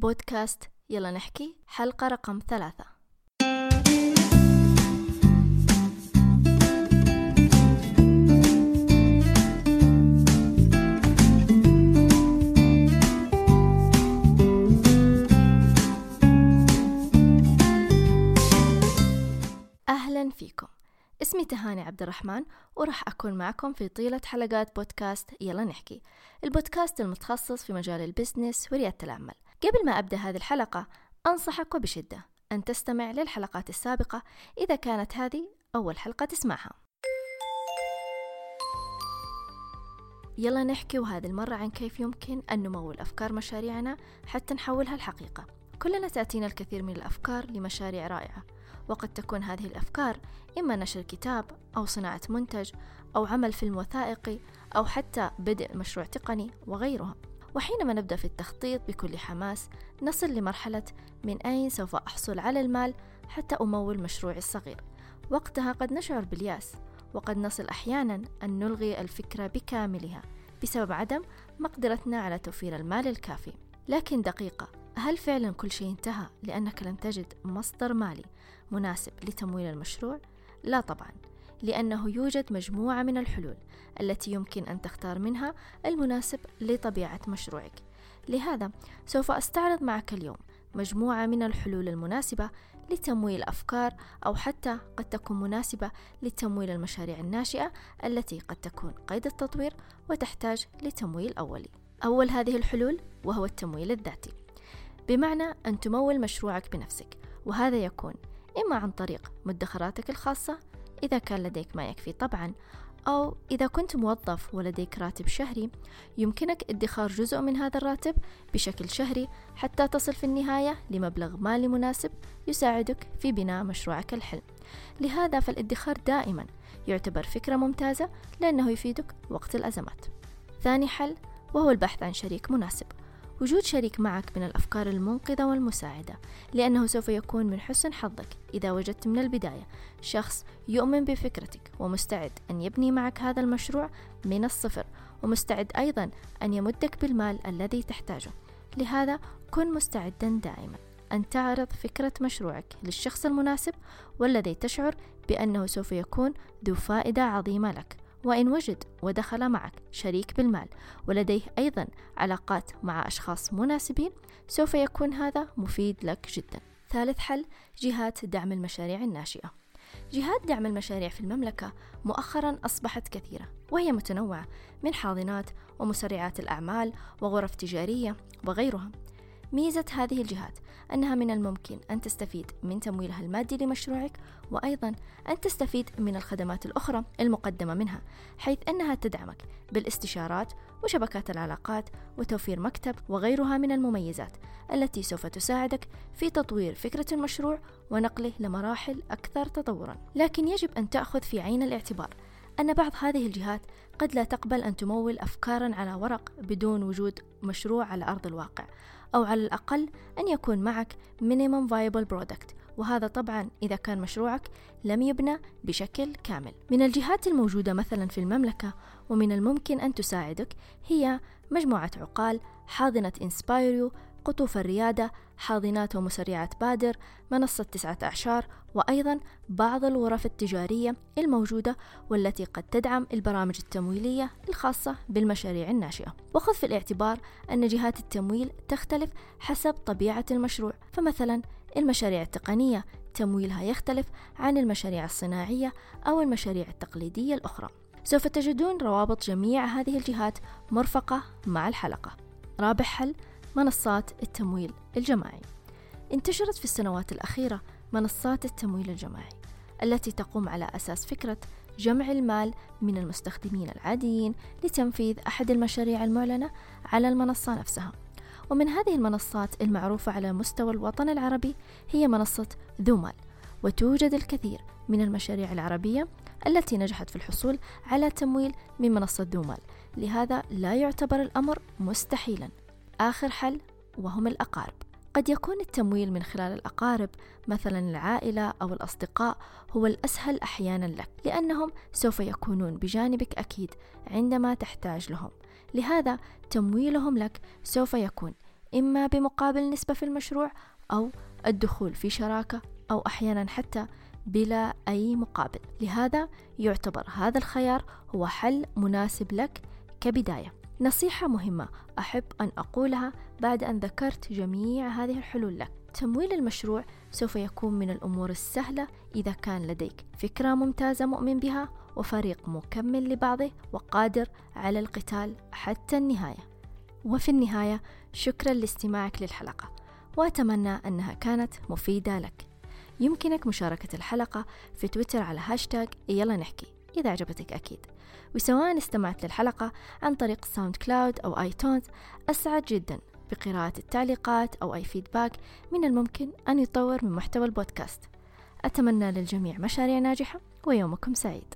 بودكاست يلا نحكي. حلقة رقم ثلاثة. أهلا فيكم. اسمي تهاني عبد الرحمن وراح أكون معكم في طيلة حلقات بودكاست يلا نحكي. البودكاست المتخصص في مجال البزنس وريادة الأعمال. قبل ما أبدأ هذه الحلقة أنصحك وبشدة أن تستمع للحلقات السابقة إذا كانت هذه أول حلقة تسمعها. يلا نحكي وهذه المرة عن كيف يمكن أن نمول أفكار مشاريعنا حتى نحولها لحقيقة كلنا تأتينا الكثير من الأفكار لمشاريع رائعة وقد تكون هذه الأفكار إما نشر كتاب أو صناعة منتج أو عمل فيلم وثائقي أو حتى بدء مشروع تقني وغيرها. وحينما نبدأ في التخطيط بكل حماس نصل لمرحلة من أين سوف أحصل على المال حتى أمول مشروعي الصغير. وقتها قد نشعر باليأس وقد نصل أحيانا أن نلغي الفكرة بكاملها بسبب عدم مقدرتنا على توفير المال الكافي. لكن دقيقة هل فعلا كل شيء انتهى لأنك لم تجد مصدر مالي مناسب لتمويل المشروع؟ لا طبعا. لأنه يوجد مجموعة من الحلول التي يمكن أن تختار منها المناسب لطبيعة مشروعك. لهذا سوف أستعرض معك اليوم مجموعة من الحلول المناسبة لتمويل أفكار أو حتى قد تكون مناسبة لتمويل المشاريع الناشئة التي قد تكون قيد التطوير وتحتاج لتمويل أولي. أول هذه الحلول وهو التمويل الذاتي. بمعنى أن تمول مشروعك بنفسك وهذا يكون إما عن طريق مدخراتك الخاصة إذا كان لديك ما يكفي طبعا أو إذا كنت موظف ولديك راتب شهري يمكنك ادخار جزء من هذا الراتب بشكل شهري حتى تصل في النهاية لمبلغ مالي مناسب يساعدك في بناء مشروعك الحلم. لهذا فالادخار دائما يعتبر فكرة ممتازة لأنه يفيدك وقت الأزمات. ثاني حل وهو البحث عن شريك مناسب. وجود شريك معك من الأفكار المنقذة والمساعدة لأنه سوف يكون من حسن حظك إذا وجدت من البداية شخص يؤمن بفكرتك ومستعد أن يبني معك هذا المشروع من الصفر ومستعد أيضا أن يمدك بالمال الذي تحتاجه. لهذا كن مستعدا دائما أن تعرض فكرة مشروعك للشخص المناسب والذي تشعر بأنه سوف يكون ذو فائدة عظيمة لك. وإن وجد ودخل معك شريك بالمال ولديه أيضا علاقات مع أشخاص مناسبين سوف يكون هذا مفيد لك جدا. ثالث حل جهات دعم المشاريع الناشئة. جهات دعم المشاريع في المملكة مؤخرا أصبحت كثيرة وهي متنوعة من حاضنات ومسرعات الأعمال وغرف تجارية وغيرها. ميزة هذه الجهات أنها من الممكن أن تستفيد من تمويلها المادي لمشروعك وأيضا أن تستفيد من الخدمات الأخرى المقدمة منها حيث أنها تدعمك بالاستشارات وشبكات العلاقات وتوفير مكتب وغيرها من المميزات التي سوف تساعدك في تطوير فكرة المشروع ونقله لمراحل أكثر تطورا. لكن يجب أن تأخذ في عين الاعتبار أن بعض هذه الجهات قد لا تقبل أن تمول أفكارا على ورق بدون وجود مشروع على أرض الواقع. أو على الأقل أن يكون معك minimum viable product. وهذا طبعا إذا كان مشروعك لم يبنى بشكل كامل. من الجهات الموجودة مثلا في المملكة ومن الممكن أن تساعدك هي مجموعة عقال حاضنة إنسبايريو قطوف الريادة حاضنات ومسرعات بادر منصة تسعة أعشار وأيضا بعض الغرف التجارية الموجودة والتي قد تدعم البرامج التمويلية الخاصة بالمشاريع الناشئة. وخذ في الاعتبار أن جهات التمويل تختلف حسب طبيعة المشروع. فمثلا المشاريع التقنية تمويلها يختلف عن المشاريع الصناعية أو المشاريع التقليدية الأخرى. سوف تجدون روابط جميع هذه الجهات مرفقة مع الحلقة. رابع حل منصات التمويل الجماعي. انتشرت في السنوات الأخيرة منصات التمويل الجماعي التي تقوم على أساس فكرة جمع المال من المستخدمين العاديين لتنفيذ أحد المشاريع المعلنة على المنصة نفسها. ومن هذه المنصات المعروفة على مستوى الوطن العربي هي منصة ذومال وتوجد الكثير من المشاريع العربية التي نجحت في الحصول على تمويل من منصة ذومال لهذا لا يعتبر الأمر مستحيلا. آخر حل وهم الأقارب. قد يكون التمويل من خلال الأقارب مثلا العائلة أو الأصدقاء هو الأسهل أحيانا لك لأنهم سوف يكونون بجانبك أكيد عندما تحتاج لهم. لهذا تمويلهم لك سوف يكون إما بمقابل نسبة في المشروع أو الدخول في شراكة أو أحيانا حتى بلا أي مقابل. لهذا يعتبر هذا الخيار هو حل مناسب لك كبداية. نصيحة مهمة أحب أن أقولها بعد أن ذكرت جميع هذه الحلول لك. تمويل المشروع سوف يكون من الأمور السهلة إذا كان لديك فكرة ممتازة مؤمن بها وفريق مكمل لبعضه وقادر على القتال حتى النهاية. وفي النهاية شكرا لاستماعك للحلقة وأتمنى أنها كانت مفيدة لك. يمكنك مشاركة الحلقة في تويتر على هاشتاج يلا نحكي. إذا عجبتك أكيد. وسواء استمعت للحلقة عن طريق ساوند كلاود أو آيتونز أسعد جدا بقراءة التعليقات أو أي فيدباك من الممكن أن يطور من محتوى البودكاست. أتمنى للجميع مشاريع ناجحة ويومكم سعيد.